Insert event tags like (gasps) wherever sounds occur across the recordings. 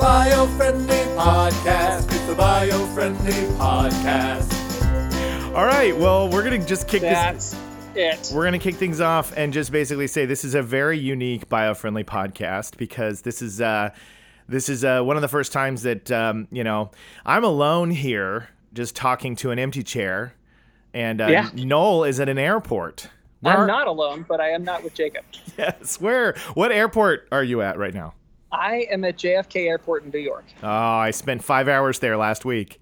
bio friendly podcast. It's the bio friendly podcast. All right, well, we're gonna just kick this. That's it. We're gonna kick things off and just basically say this is a very unique bio-friendly podcast because this is uh, this is uh, one of the first times that um, you know I'm alone here, just talking to an empty chair, and uh, Yeah. Noel is at an airport. Where I'm are- not alone, but I am not with Jacob. (laughs) Yes, where? What airport are you at right now? I am at JFK Airport in New York. Oh, I spent five hours there last week.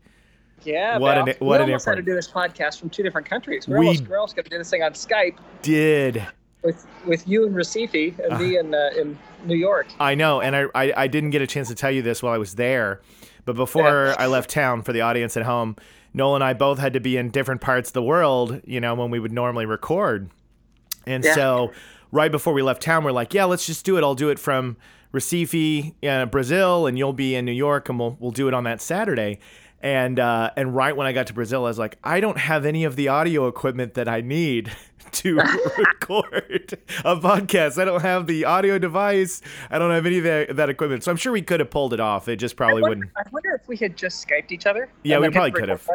Yeah, What an- we what an almost had to do this podcast from two different countries. We're We- almost, we're almost going to do this thing on Skype Did with with you in Recife and me in uh, in New York. I know, and I, I I didn't get a chance to tell you this while I was there, but before I left town for the audience at home, Noel and I both had to be in different parts of the world, you know, when we would normally record, and Yeah. so right before we left town, we're like, yeah, let's just do it. I'll do it from Recife, uh, Brazil, and you'll be in New York, and we'll we'll do it on that Saturday. And uh, and right when I got to Brazil, I was like, I don't have any of the audio equipment that I need (laughs) to (laughs) record a podcast. I don't have the audio device. I don't have any of that, that equipment. So I'm sure we could have pulled it off. It just probably I wouldn't. I wonder if we had just Skyped each other. Yeah, we probably could have.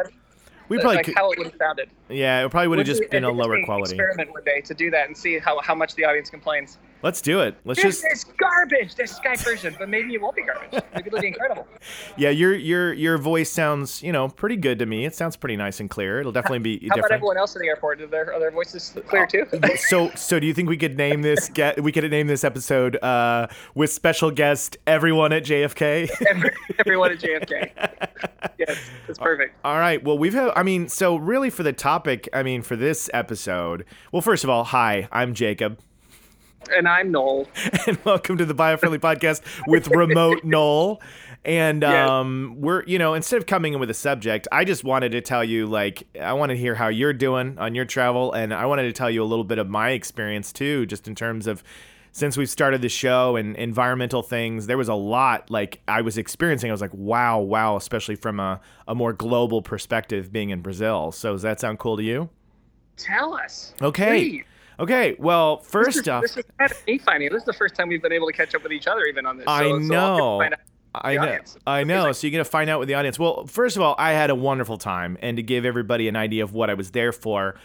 We probably like could. how it would have sounded. Yeah, it probably would have just been a lower quality. Experiment one day to do that and see how, how much the audience complains. Let's do it. Let's This just. is garbage. This Skype version, but maybe it won't be garbage. Maybe it'll be incredible. (laughs) Yeah, your your your voice sounds you know pretty good to me. It sounds pretty nice and clear. It'll definitely be How about everyone else in the airport? Are their, are their voices clear too? so so do you think we could name this (laughs) get we could name this episode uh with special guest everyone at JFK? (laughs) Every- Everyone at JFK. Yes, that's perfect. All right. Well, we've had I mean, so really for the topic, I mean, for this episode, well, first of all, hi, I'm Jacob And I'm Noel. (laughs) and welcome to the Biofriendly podcast with remote (laughs) Noel. And Yes. um, we're, you know, instead of coming in with a subject, I just wanted to tell you, like, I want to hear how you're doing on your travel, and I wanted to tell you a little bit of my experience too, just in terms of since we've started the show and environmental things. There was a lot like I was experiencing. I was like, wow, wow, especially from a, a more global perspective, being in Brazil. So does that sound cool to you? Tell us. Okay. Please. Okay. Well, This first is, off, this is kind of me finding. This is the first time we've been able to catch up with each other even on this. I so, so I'll get to know. find I know. I know. So you're going to find out with the audience. Well, first of all, I had a wonderful time. And to give everybody an idea of what I was there for,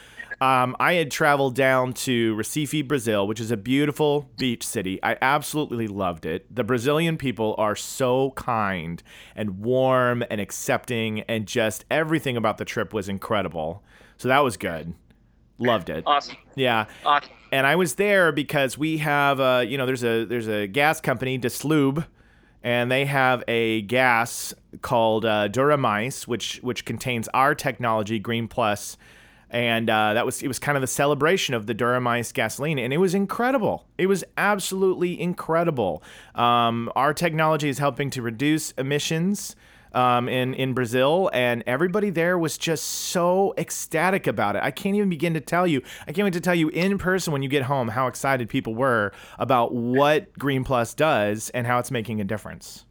um, I had traveled down to Recife, Brazil, which is a beautiful beach city. I absolutely loved it. The Brazilian people are so kind and warm and accepting, and just everything about the trip was incredible. So that was good. Loved it. Awesome. Yeah Awesome. and I was there because we have uh you know there's a there's a gas company Dislub and they have a gas called uh, Duramice which which contains our technology Green Plus and uh, that was it was kind of the celebration of the Duramice gasoline and it was incredible it was absolutely incredible um, our technology is helping to reduce emissions um, in in Brazil, and everybody there was just so ecstatic about it. I can't even begin to tell you. I can't wait to tell you in person when you get home how excited people were about what Green Plus does and how it's making a difference.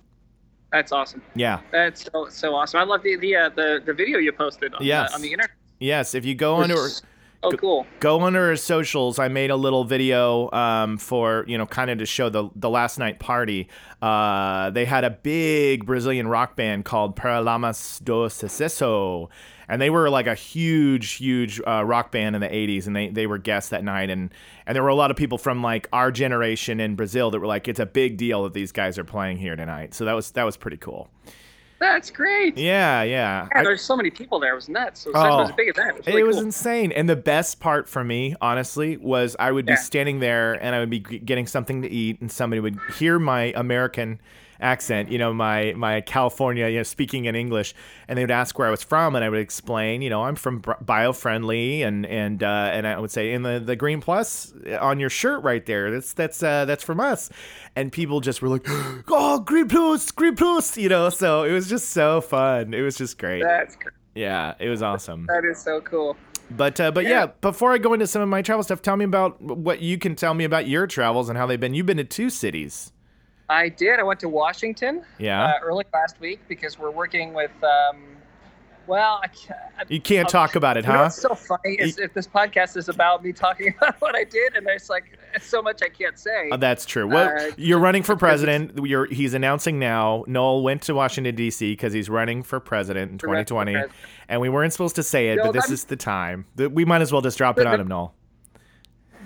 That's awesome. Yeah. That's so so awesome. I love the the uh, the, the video you posted on, Yes. the, on the internet. Yes. If you go under Oh, cool. go under our socials, I made a little video um, for you know kind of to show the the last night party. Uh, they had a big Brazilian rock band called Paralamas do Sucesso. And they were like a huge, huge uh, rock band in the '80s, and they, they were guests that night, and and there were a lot of people from like our generation in Brazil that were like, it's a big deal that these guys are playing here tonight. So that was that was pretty cool. That's great. Yeah, yeah. Yeah, there's so many people there. It was nuts. It was, it was Oh. a big event. It was, It was cool. insane. And the best part for me, honestly, was I would be Yeah. standing there and I would be getting something to eat, and somebody would hear my American accent, you know, my my California, you know, speaking in English, and they would ask where I was from, and I would explain, you know, I'm from BioFriendly, and and uh, and I would say, in the the Green Plus on your shirt right there, that's that's uh, that's from us, and people just were like, (gasps) oh, Green Plus, Green Plus, you know, so it was just so fun. It was just great. That's cr- Yeah, it was awesome. that is so cool. But uh, but yeah. Yeah. before I go into some of my travel stuff, tell me about what you can tell me about your travels and how they've been. You've been to two cities. I did. I went to Washington Yeah. uh, early last week because we're working with. Um, well, I can't, you can't uh, talk about it, You know huh? what's so funny is if this podcast is about me talking (laughs) about what I did, and it's like so much I can't say. Uh, that's true. Well, Uh, you're running for president. You're he's announcing now. Noel went to Washington D.C. because he's running for president in To run for 2020, president. and we weren't supposed to say it, No, but this I'm- is the time. We might as well just drop it on him, Noel.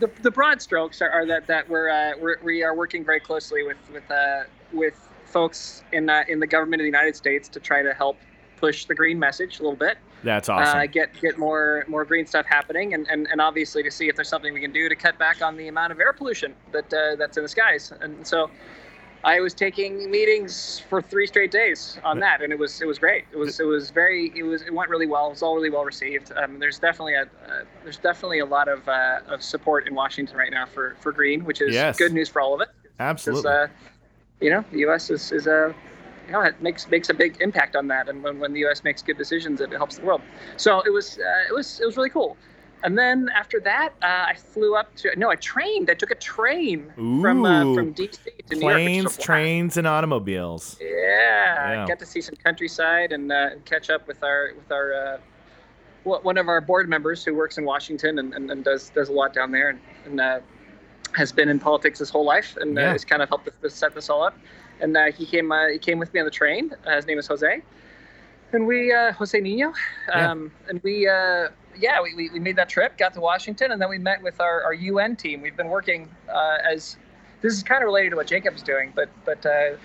The, the broad strokes are, are that that we're, uh, we're we are working very closely with with uh, with folks in uh, in the government of the United States to try to help push the green message a little bit. That's awesome. uh, get get more more green stuff happening, and, and, and obviously to see if there's something we can do to cut back on the amount of air pollution that uh, that's in the skies. And so, I was taking meetings for three straight days on that, and it was it was great. It was it was very it was it went really well. It was all really well received. Um, there's definitely a uh, there's definitely a lot of uh, of support in Washington right now for for green, which is Yes. good news for all of us. Absolutely. Uh, you know, the U.S. is, is a, you know, it makes makes a big impact on that, and when, when the U.S. makes good decisions, it helps the world. So it was uh, it was it was really cool. And then after that, uh, I flew up to no, I trained. I took a train from uh, from D.C. to New York. Planes, blast. trains, and automobiles. Yeah, Yeah. got to see some countryside and uh, catch up with our with our uh, one of our board members who works in Washington and, and, and does does a lot down there and, and uh, has been in politics his whole life and Yeah. uh, has kind of helped us to set this all up. And uh, he came uh, he came with me on the train. Uh, his name is Jose, and we uh, Jose Nino, Yeah. um, and we. Yeah, we, we, we made that trip, got to Washington, and then we met with our, our UN team. We've been working uh, as this is kind of related to what Jacob's doing, but but uh,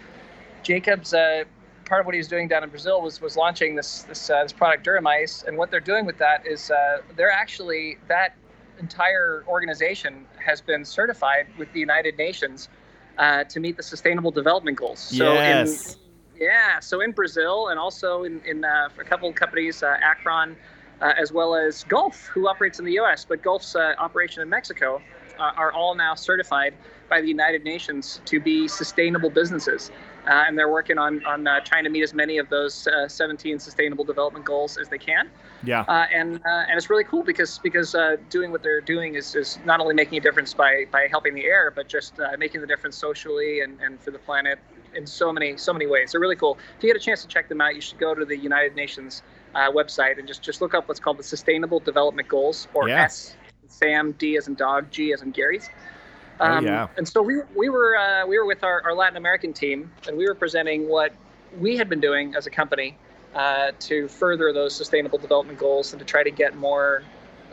Jacob's uh, part of what he was doing down in Brazil was was launching this this uh, this product Duramice, and what they're doing with that is uh, they're actually that entire organization has been certified with the United Nations uh, to meet the Sustainable Development Goals. So Yes. in yeah, so in Brazil and also in in uh, a couple of companies, uh, Akron. Uh, as well as Gulf, who operates in the U.S., but Gulf's uh, operation in Mexico, uh, are all now certified by the United Nations to be sustainable businesses. Uh, and they're working on, on uh, trying to meet as many of those uh, 17 sustainable development goals as they can. Yeah. Uh, and uh, and it's really cool because because uh, doing what they're doing is, is not only making a difference by, by helping the air, but just uh, making the difference socially and, and for the planet in so many so many ways. They're really cool. If you get a chance to check them out, you should go to the United Nations uh, website and just just look up what's called the Sustainable Development Goals or Yeah. S. Sam D as in dog, G as in Gary's. Oh, Um, yeah. And so we we were uh, we were with our, our Latin American team, and we were presenting what we had been doing as a company uh, to further those sustainable development goals and to try to get more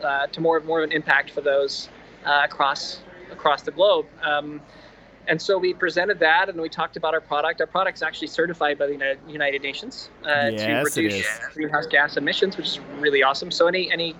uh, to more more of an impact for those uh, across across the globe. Um, and so we presented that, and we talked about our product. Our product's actually certified by the United, Nations uh, Yes, to reduce greenhouse gas emissions, which is really awesome. So any any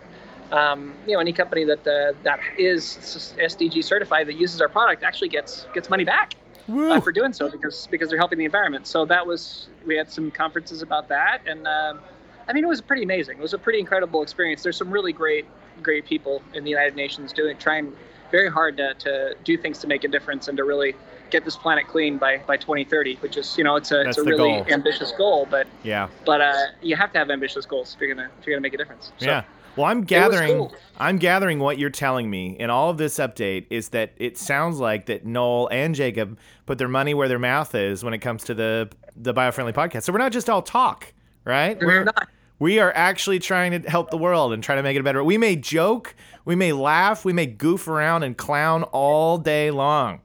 um, you know any company that uh, that is SDG certified that uses our product actually gets gets money back uh, for doing so because because they're helping the environment. So that was we had some conferences about that, and um I mean it was pretty amazing. It was a pretty incredible experience. There's some really great great people in the United Nations doing trying very hard to, to do things to make a difference and to really get this planet clean by, by 2030, which is you know it's a That's it's a really goal. ambitious goal, but yeah. but uh, you have to have ambitious goals if you're gonna if you're gonna make a difference. So, yeah. Well, I'm gathering. cool. I'm gathering what you're telling me in all of this update is that it sounds like that Noel and Jacob put their money where their mouth is when it comes to the the biofriendly podcast. So we're not just all talk, right? We're not. We are actually trying to help the world and try to make it better. We may joke, we may laugh, we may goof around and clown all day long.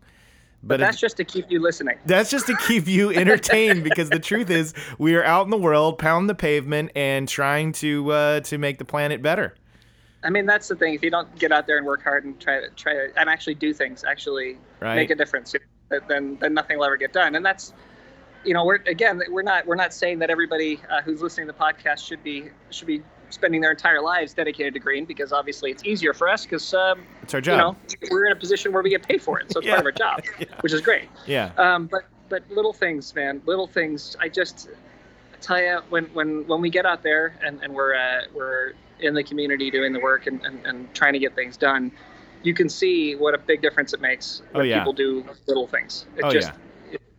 But But, that's it- just to keep you listening. that's just to keep you (laughs) entertained because the truth is we are out in the world, pounding the pavement and trying to uh, to make the planet better. I mean, that's the thing. If you don't get out there and work hard and try to try to and actually do things, actually Right. make a difference, then then nothing will ever get done. And that's, you know, we're again, we're not we're not saying that everybody uh, who's listening to the podcast should be should be spending their entire lives dedicated to green because obviously it's easier for us because um, It's our job. you know we're in a position where we get paid for it, so it's (laughs) Yeah. part of our job, (laughs) Yeah. which is great. yeah. Um, but but little things, man, little things. I just I tell you when when when we get out there and and we're uh, we're in the community doing the work and, and, and trying to get things done, you can see what a big difference it makes Oh, when yeah. people do little things. It Oh, just it's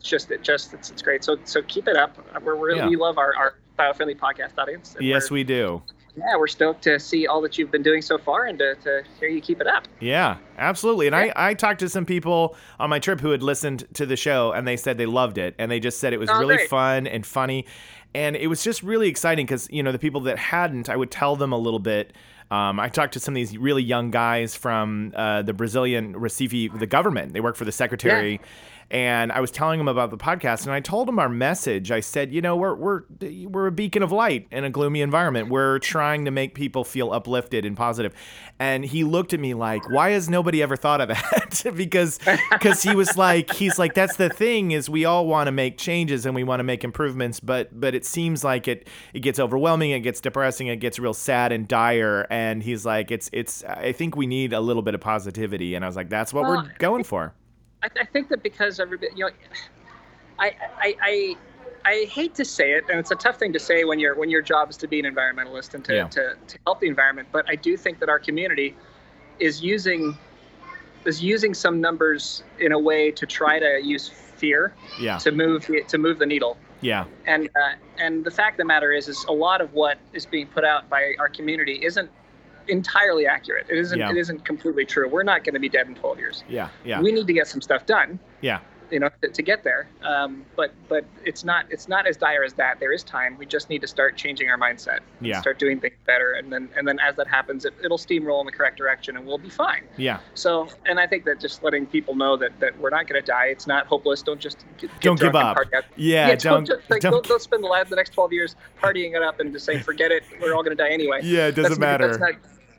just it just it's, it's great. So so keep it up. We're, we're Yeah. we love our our biofriendly podcast audience. Yes, we're, do. yeah we're stoked to see all that you've been doing so far and to, to hear you keep it up. Yeah, absolutely. And I, I talked to some people on my trip who had listened to the show and they said they loved it and they just said it was Oh, really great. fun and funny. And it was just really exciting because, you know, the people that hadn't, I would tell them a little bit Um, I talked to some of these really young guys from uh, the Brazilian Recife, the government. They work for the secretary. And I was telling him about the podcast, and I told him our message. I said, you know, we're we're we're a beacon of light in a gloomy environment. We're trying to make people feel uplifted and positive. And he looked at me like, why has nobody ever thought of that? (laughs) because because he was like, he's like, that's the thing is we all want to make changes and we want to make improvements, but but it seems like it it gets overwhelming, it gets depressing, it gets real sad and dire. And he's like, it's it's I think we need a little bit of positivity. And I was like, that's what Well, we're going for. I, I think that because everybody, you know, I, I, I, I hate to say it, and it's a tough thing to say when your when your job is to be an environmentalist and to, Yeah. to, to help the environment. But I do think that our community is using is using some numbers in a way to try to use fear Yeah. to move the, to move the needle. Yeah. And uh, and the fact of the matter is, is a lot of what is being put out by our community isn't entirely accurate. It isn't Yeah. it isn't completely true. We're not going to be dead in 12 years. Yeah. Yeah. We need to get some stuff done Yeah. You know to, to get there um, but but it's not it's not as dire as that there is time we just need to start changing our mindset and Yeah. start doing things better and then and then as that happens it, it'll steamroll in the correct direction and we'll be fine Yeah. so and i think that just letting people know that that we're not going to die it's not hopeless don't just get, get Don't give up. Yeah. yeah, don't, just, like, don't, don't, don't spend the, last, the next 12 years partying it up and just saying forget it we're all going to die anyway Yeah. It doesn't that's, matter. that's not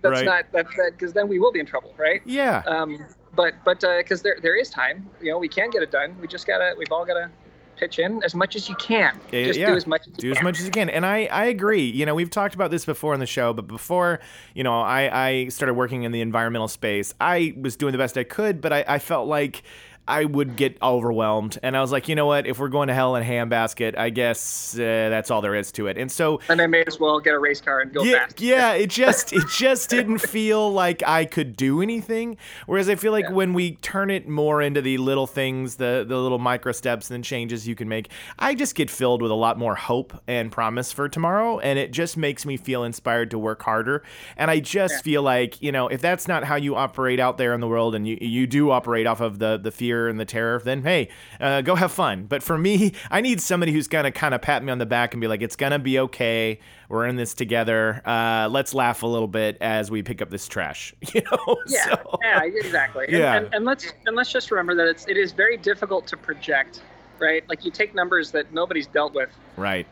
that's Right. not that's that because then we will be in trouble right yeah. um, but but uh, because there there is time, you know, we can get it done. We just gotta we've all gotta pitch in as much as you can. Yeah, just yeah. do as much as you do as can. much as you can and i i agree you know we've talked about this before on the show but before you know i i started working in the environmental space i was doing the best i could but i i felt like I would get overwhelmed, and I was like, you know what? If we're going to hell in a handbasket, I guess uh, that's all there is to it. And so, And I may as well get a race car and go yeah, fast. yeah, it just it just didn't feel like I could do anything. Whereas I feel like Yeah. when we turn it more into the little things, the the little micro steps and changes you can make, I just get filled with a lot more hope and promise for tomorrow, and it just makes me feel inspired to work harder. And I just Yeah. feel like you know if that's not how you operate out there in the world, and you you do operate off of the the fear and the terror, then hey, uh, go have fun. But for me, I need somebody who's gonna kind of pat me on the back and be like, it's gonna be okay. We're in this together. Uh, let's laugh a little bit as we pick up this trash. (laughs) You know? Yeah, So- yeah, exactly. And, Yeah. and, and let's and let's just remember that it's it is very difficult to project, right? Like you take numbers that nobody's dealt with, Right.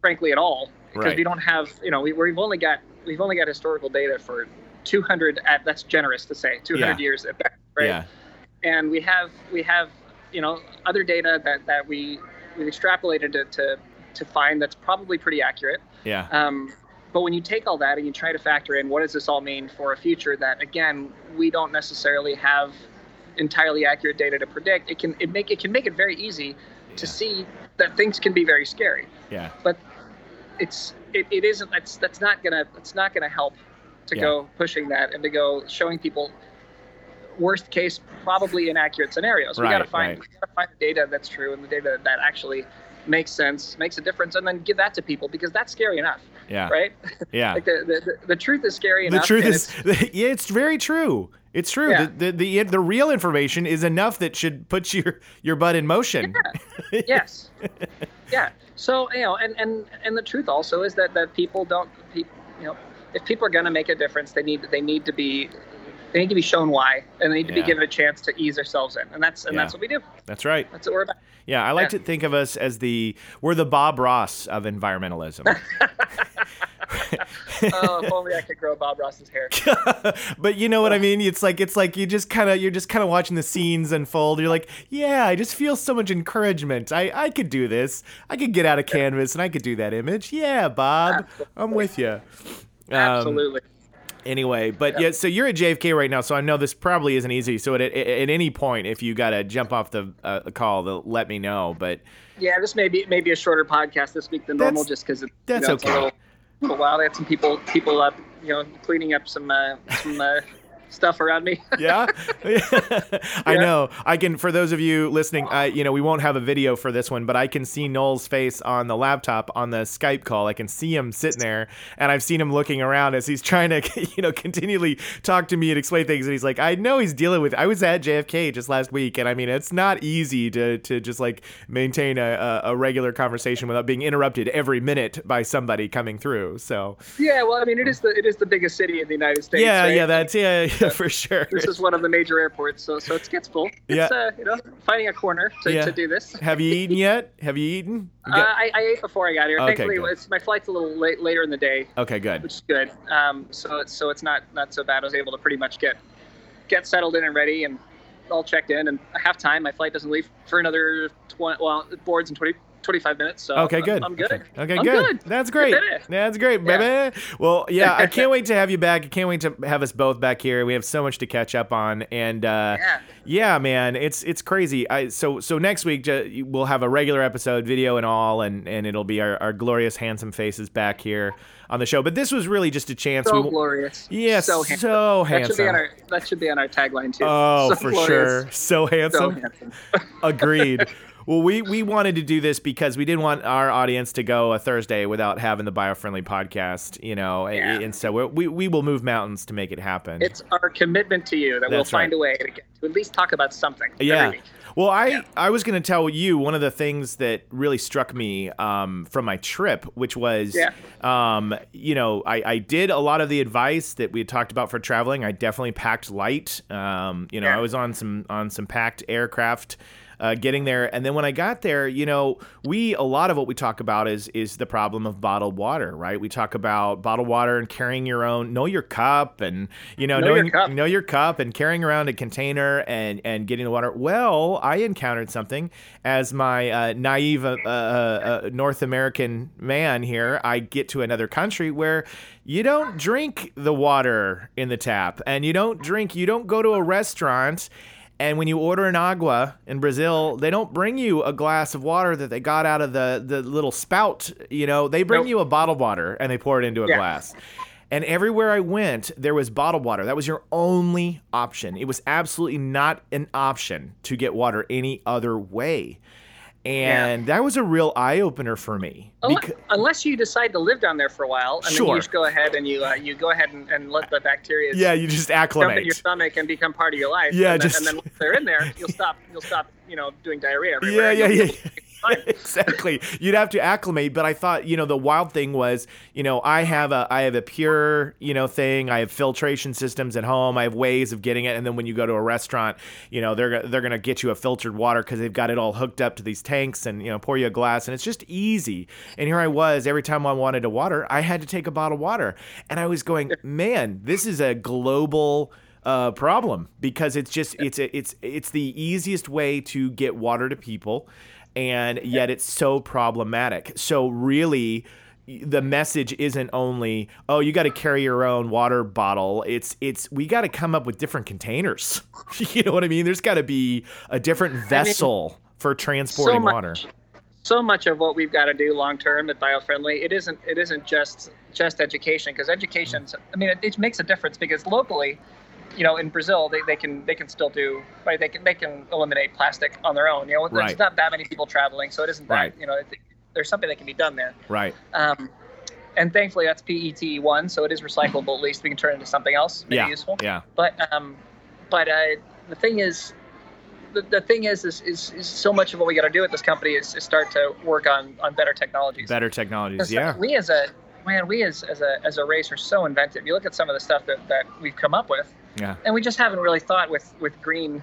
frankly, at all, because Right. we don't have, you know, we, we've only got we've only got historical data for 200 at that's generous to say 200 Yeah. years at best, right? Yeah. And we have we have you know other data that that we we extrapolated to to, to find that's probably pretty accurate. Yeah. Um, but when you take all that and you try to factor in what does this all mean for a future that again we don't necessarily have entirely accurate data to predict, it can it make it can make it very easy to see that things can be very scary. Yeah. But it's it, it isn't that's that's not gonna it's not gonna help to Yeah. go pushing that and to go showing people worst case probably inaccurate scenarios. we Right, gotta find right. we gotta find the data that's true and the data that actually makes sense, makes a difference, and then give that to people because that's scary enough, Yeah. right? (laughs) Yeah. (laughs) like the, the, the, truth is scary enough. the truth is, it's- (laughs) yeah, it's very true. It's true. Yeah. The, the the the real information is enough that should put your your butt in motion. Yeah. yes yeah so you know and and and the truth also is that that people don't people you know if people are going to make a difference they need they need to be they need to be shown why and they need to Yeah. be given a chance to ease themselves in and that's and Yeah. that's what we do That's right. that's what we're about Yeah, I like Yeah. to think of us as the we're the Bob Ross of environmentalism. (laughs) (laughs) oh if only i could grow bob ross's hair (laughs) but you know what I mean? It's like it's like you just kind of you're just kind of watching the scenes unfold. You're like, yeah, I just feel so much encouragement. I I could do this. I could get out of canvas and I could do that image. Yeah, Bob, I'm with you. Um, absolutely Anyway, but yeah. so you're at JFK right now, so I know this probably isn't easy. So at, at, at any point, if you got to jump off the uh, call, let me know. But yeah this may be maybe a shorter podcast this week than normal just because that's you know, it's a little, little while they had some people people up you know cleaning up some uh, some uh, stuff around me. (laughs) yeah (laughs) i know i can for those of you listening i you know we won't have a video for this one but i can see noel's face on the laptop on the skype call i can see him sitting there and i've seen him looking around as he's trying to (laughs) you know continually talk to me and explain things and he's like i know he's dealing with i was at jfk just last week and i mean it's not easy to to just like maintain a, a, regular conversation without being interrupted every minute by somebody coming through so yeah, well, I mean, it is the it is the biggest city in the United States. yeah right? yeah that's yeah for sure This is one of the major airports, so so it gets full. It's Yeah. uh, you know, finding a corner to, Yeah. to do this. have you eaten yet have you eaten You Uh, I, I ate before I got here. Okay, Thankfully, my flight's a little late, later in the day, okay good which is good. Um, so it's so it's not not so bad. I was able to pretty much get get settled in and ready and all checked in. And I have time. My flight doesn't leave for another 20. Well, it boards in 20, 25 minutes. So Okay, I'm- good. I'm, good. Okay, okay, I'm good. That's great. That's great, Yeah. baby. Well, yeah, I (laughs) can't wait to have you back. I can't wait to have us both back here. We have so much to catch up on, and uh, Yeah. yeah, man, it's it's crazy. I so so next week we'll have a regular episode, video and all, and and it'll be our, our glorious, handsome faces back here on the show. But this was really just a chance. So we, glorious. yeah, so so, handsome. That should be on our that should be on our tagline too. oh, (laughs) So for glorious, sure, so handsome. So handsome. (laughs) Agreed. Well, we, we wanted to do this because we didn't want our audience to go a Thursday without having the biofriendly podcast, you know, and- Yeah. and so we we will move mountains to make it happen. It's our commitment to you that we'll find right. a way to, get, to at least talk about something yeah. Well, I Yeah. I was going to tell you one of the things that really struck me um, from my trip, which was, Yeah. um, you know, I, I did a lot of the advice that we had talked about for traveling. I definitely packed light. Um, you know. I was on some on some packed aircraft. Uh, getting there, and then when I got there, you know, we a lot of what we talk about is is the problem of bottled water, right? We talk about bottled water and carrying your own, know your cup, and you know, Know your cup. know your cup and carrying around a container and and getting the water. Well, I encountered something as my uh, naive uh, uh, uh, North American man here. I get to another country where you don't drink the water in the tap, and you don't drink. You don't go to a restaurant. And when you order an agua in Brazil, they don't bring you a glass of water that they got out of the, the little spout. You know, they bring Nope. you a bottled water and they pour it into a Yeah. glass. And everywhere I went, there was bottled water. That was your only option. It was absolutely not an option to get water any other way. And that was a real eye opener for me. Unless, Becau- unless you decide to live down there for a while, and then you just go ahead and you uh, you go ahead and, and let the bacteria yeah, you just acclimate. your stomach and become part of your life. Yeah, and then, just- and then once they're in there, you'll stop you'll stop you know doing diarrhea Yeah, everywhere. yeah, You'll- yeah. You'll be fine. exactly. You'd have to acclimate, but I thought, you know, the wild thing was, you know, I have a I have a pure, you know, thing. I have filtration systems at home. I have ways of getting it, and then when you go to a restaurant, you know, they're they're gonna get you a filtered water because they've got it all hooked up to these tanks, and you know, pour you a glass, and it's just easy. And here I was, every time I wanted a water, I had to take a bottle of water, and I was going, (laughs) man, this is a global uh, problem because it's just it's it's it's the easiest way to get water to people, and yet it's so problematic. So really. The message isn't only oh you got to carry your own water bottle. It's it's we got to come up with different containers. (laughs) you know what I mean? There's got to be a different vessel for transporting much- water. so much of what we've got to do long term at biofriendly it isn't it isn't just just education because education's i mean it, it makes a difference because locally you know in brazil they, they can they can still do right they can they can eliminate plastic on their own you know there's Right. not that many people traveling so it isn't that Right. you know it, there's something that can be done there Right. um, and thankfully that's pet one so it is recyclable at least we can turn it into something else maybe Yeah. useful Yeah. but um, but uh, the thing is, the, the thing is, is, is, is so much of what we got to do at this company is, is start to work on, on better technologies. Better technologies. Yeah. We as a man, we as, as a as a race are so inventive. You look at some of the stuff that, that we've come up with, Yeah. and we just haven't really thought with with green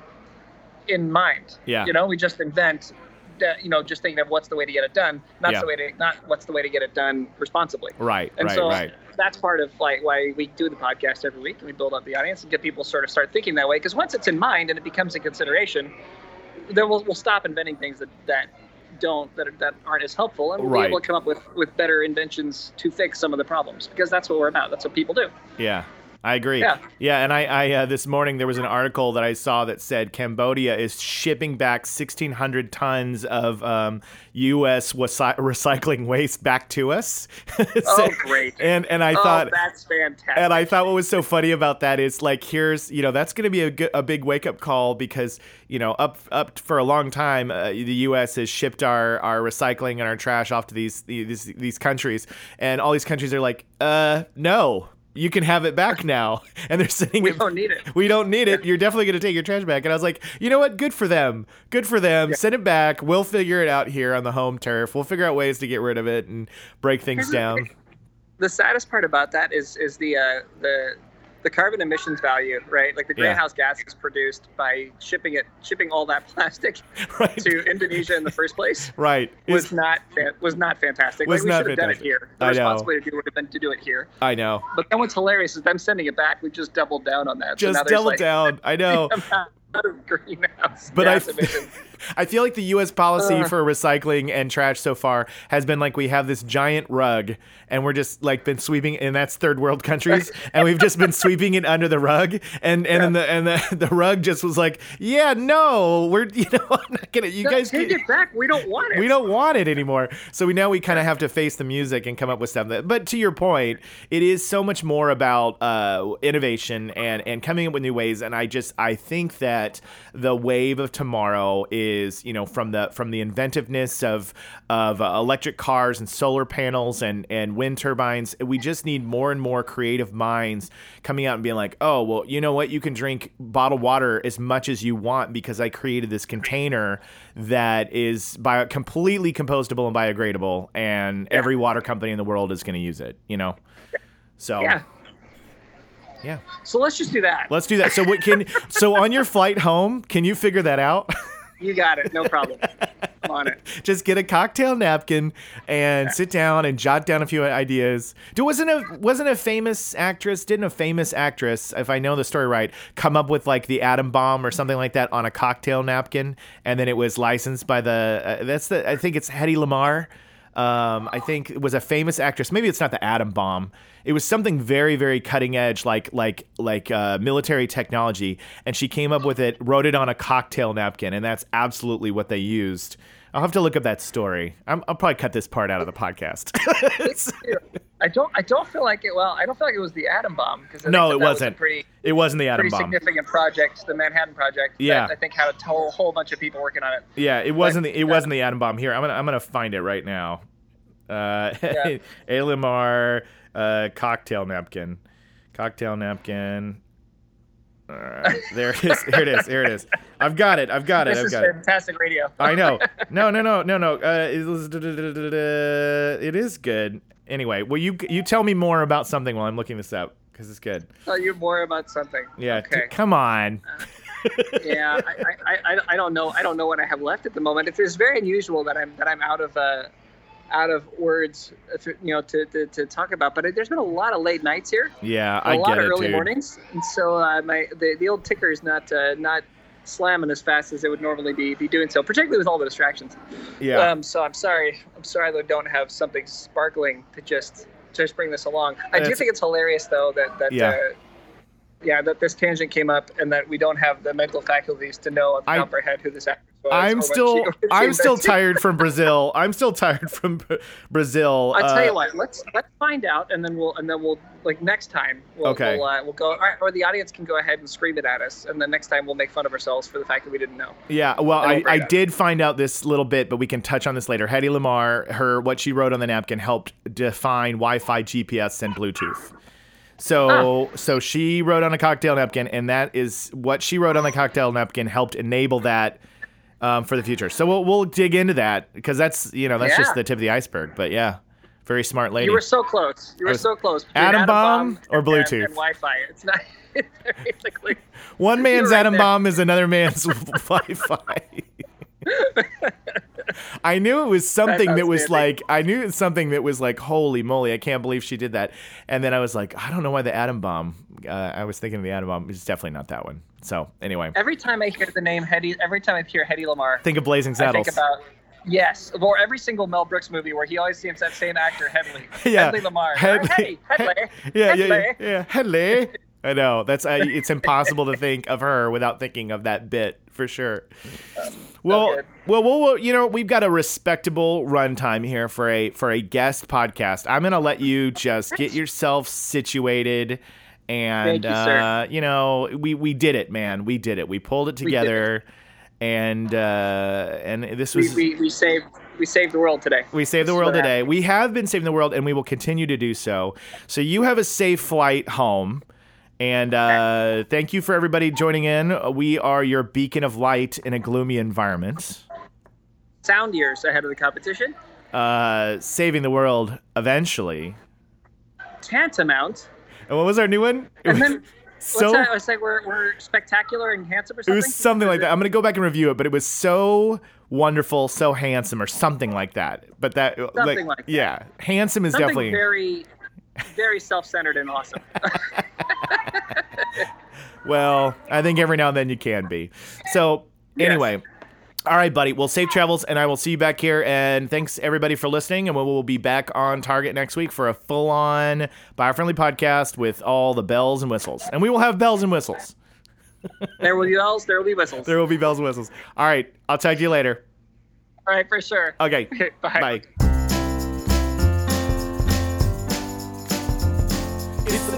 in mind. Yeah. You know, we just invent. that, You know, just thinking of what's the way to get it done, not Yeah. the way to not what's the way to get it done responsibly. Right. And right. so right. that's part of like why we do the podcast every week and we build up the audience and get people sort of start thinking that way. Because once it's in mind and it becomes a consideration, then we'll, we'll stop inventing things that, that don't that, are, that aren't as helpful and we'll Right. be able to come up with, with better inventions to fix some of the problems because that's what we're about. That's what people do. Yeah. I agree. Yeah. Yeah, and I, I uh, this morning there was an article that I saw that said Cambodia is shipping back 1,600 tons of um, U.S. wasi- recycling waste back to us. (laughs) Oh, great. And and I oh, thought. that's fantastic. And I thought what was so funny about that is like here's you know that's going to be a, good, a big wake up call because you know up up for a long time uh, the U.S. has shipped our our recycling and our trash off to these these these countries and all these countries are like uh no you can have it back now (laughs) and they're sitting we it don't need it. we don't need it. You're definitely going to take your trash back. And I was like, you know what? Good for them. Good for them. Send it back. We'll figure it out here on the home turf. We'll figure out ways to get rid of it and break things down. The saddest part about that is is the uh, the the carbon emissions value, right? Like the Yeah. greenhouse gases produced by shipping it, shipping all that (laughs) plastic (laughs) Right. to Indonesia in the first place (laughs) Right. was Is- not fan- was not fantastic. Was like we not should have done it here. The I know. responsibility to do would have been to do it here. I know. But then what's hilarious is them sending it back. We just doubled down on that. So Just there's, double like, down. I know. amount of greenhouse But I, gas emissions. I feel like the U.S. policy Ugh. for recycling and trash so far has been like we have this giant rug and we're just like been sweeping, and that's third world countries, (laughs) and we've just been sweeping it under the rug, and and then the and the, (laughs) the rug just was like, yeah, no, we're (laughs) you know I'm not gonna you No, guys take it back. We don't want it. we don't want it anymore. So we now we kind of have to face the music and come up with stuff. That, but to your point, it is so much more about uh, innovation and and coming up with new ways. And I just I think that the wave of tomorrow is you know from the from the inventiveness of of uh, electric cars and solar panels and and wind turbines. We just need more and more creative minds coming out and being like, oh well, you know what, you can drink bottled water as much as you want because I created this container that is bio- completely compostable and biodegradable, and every water company in the world is going to use it. You know, so Yeah. yeah. So let's just do that. Let's do that. So what can so on your flight home, can you figure that out? (laughs) You got it. No problem. (laughs) I'm on it. Just get a cocktail napkin and sit down and jot down a few ideas. Do wasn't a wasn't a famous actress? Didn't a famous actress, if I know the story right, come up with like the atom bomb or something like that on a cocktail napkin, and then it was licensed by the uh, that's the I think it's Hedy Lamarr. Um, I think it was a famous actress. Maybe it's not the atom bomb. It was something very, very cutting edge, like like like uh, military technology. And she came up with it, wrote it on a cocktail napkin, and that's absolutely what they used. I'll have to look up that story. I'm, I'll probably cut this part out of the podcast. (laughs) I don't. I don't feel like it. Well, I don't feel like it was the atom bomb because No, it was wasn't. a pretty it wasn't the atom bomb. pretty bomb. significant project, the Manhattan Project. that Yeah. I think had a whole whole bunch of people working on it. Yeah, it wasn't. The, it uh, wasn't the atom bomb. Here, I'm gonna I'm gonna find it right now. Uh, Yeah. (laughs) Alimar uh, cocktail napkin, cocktail napkin. Uh, (laughs) there it is. Here it is. Here it is. I've got it. I've got it. This I've is got it. fantastic radio. I know. (laughs) No, no, no, no, no. Uh, it, was, it is good. Anyway, well, you you tell me more about something while I'm looking this up because it's good. Tell you more about something. Yeah. t- come on. yeah, I, I, I, I don't know. I don't know what I have left at the moment. It's, it's very unusual that I'm that I'm out of uh, out of words, uh, to, you know, to, to, to talk about. But there's been a lot of late nights here, Yeah, a I lot of early mornings, and so uh, my the, the old ticker is not uh, not slamming as fast as it would normally be be doing so, particularly with all the distractions. Yeah. Um, so I'm sorry. I'm sorry I don't have something sparkling to just just bring this along. I do think it's hilarious though that that Yeah. uh, yeah that this tangent came up and that we don't have the mental faculties to know off the I- top of head who this actress was. or I'm what still (laughs) I'm still tired from Brazil. I'm still tired from Brazil. I'll tell Uh, you what. Let's let's find out, and then we'll and then we'll like next time. We'll, Okay. We'll, uh, we'll go, or, or the audience can go ahead and scream it at us, and then next time we'll make fun of ourselves for the fact that we didn't know. Yeah, well, I I, don't I read it. did find out this little bit, but we can touch on this later. Hedy Lamarr, her what she wrote on the napkin helped define Wi-Fi, GPS, and Bluetooth. So, so she wrote on a cocktail napkin, and that is what she wrote on the cocktail napkin helped enable that um, for the future. So we'll we'll dig into that because that's you know that's just the tip of the iceberg. But yeah, very smart lady. You were so close. You were so close. between Atom bomb or Bluetooth? And, and Wi-Fi. It's not. (laughs) Basically. One man's right atom there. bomb is another man's (laughs) Wi-Fi. (laughs) I knew it was something that was like I knew it was something that was like holy moly I can't believe she did that and then I was like I don't know why the atom bomb uh, I was thinking of the atom bomb it's definitely not that one so anyway Every time I hear the name Hedy, every time I hear Hedy Lamarr, think of Blazing Saddles. I think about yes, or every single Mel Brooks movie where he always seems that same actor Hedley. (laughs) Yeah. Hedley Lamarr. Head- Hedley. Hedley. (laughs) yeah yeah yeah, Hedley. yeah Hedley I know that's uh, it's impossible to think of her without thinking of that bit for sure. Well, good. well, well, well, you know, we've got a respectable runtime here for a for a guest podcast. I'm gonna let you just get yourself situated, and Thank you, sir. uh, you know, we we did it, man. We did it. We pulled it did it. together, and uh, and this was we, we saved we saved the world today. we saved the world today. We have been saving the world, and we will continue to do so. So you have a safe flight home. And uh, thank you for everybody joining in. We are your beacon of light in a gloomy environment, Sound years ahead of the competition. uh, saving the world eventually. Tantamount. And what was our new one? It And was then (laughs) so that? It's like we're, we're spectacular and handsome or it something. was something like that. I'm gonna go back and review it, but it was so wonderful, so handsome, or something like that. But that, Something like that. yeah, handsome is Something definitely very, very self-centered and awesome. (laughs) Well, I think every now and then you can be. So, Yes. anyway. All right, buddy. Well, safe travels, and I will see you back here. And thanks everybody for listening. And we will be back on target next week for a full-on bio-friendly podcast with all the bells and whistles. And we will have bells and whistles. there will be bells. There will be whistles. There will be bells and whistles. All right. I'll talk to you later. All right, for sure. Okay. (laughs) Bye. Bye.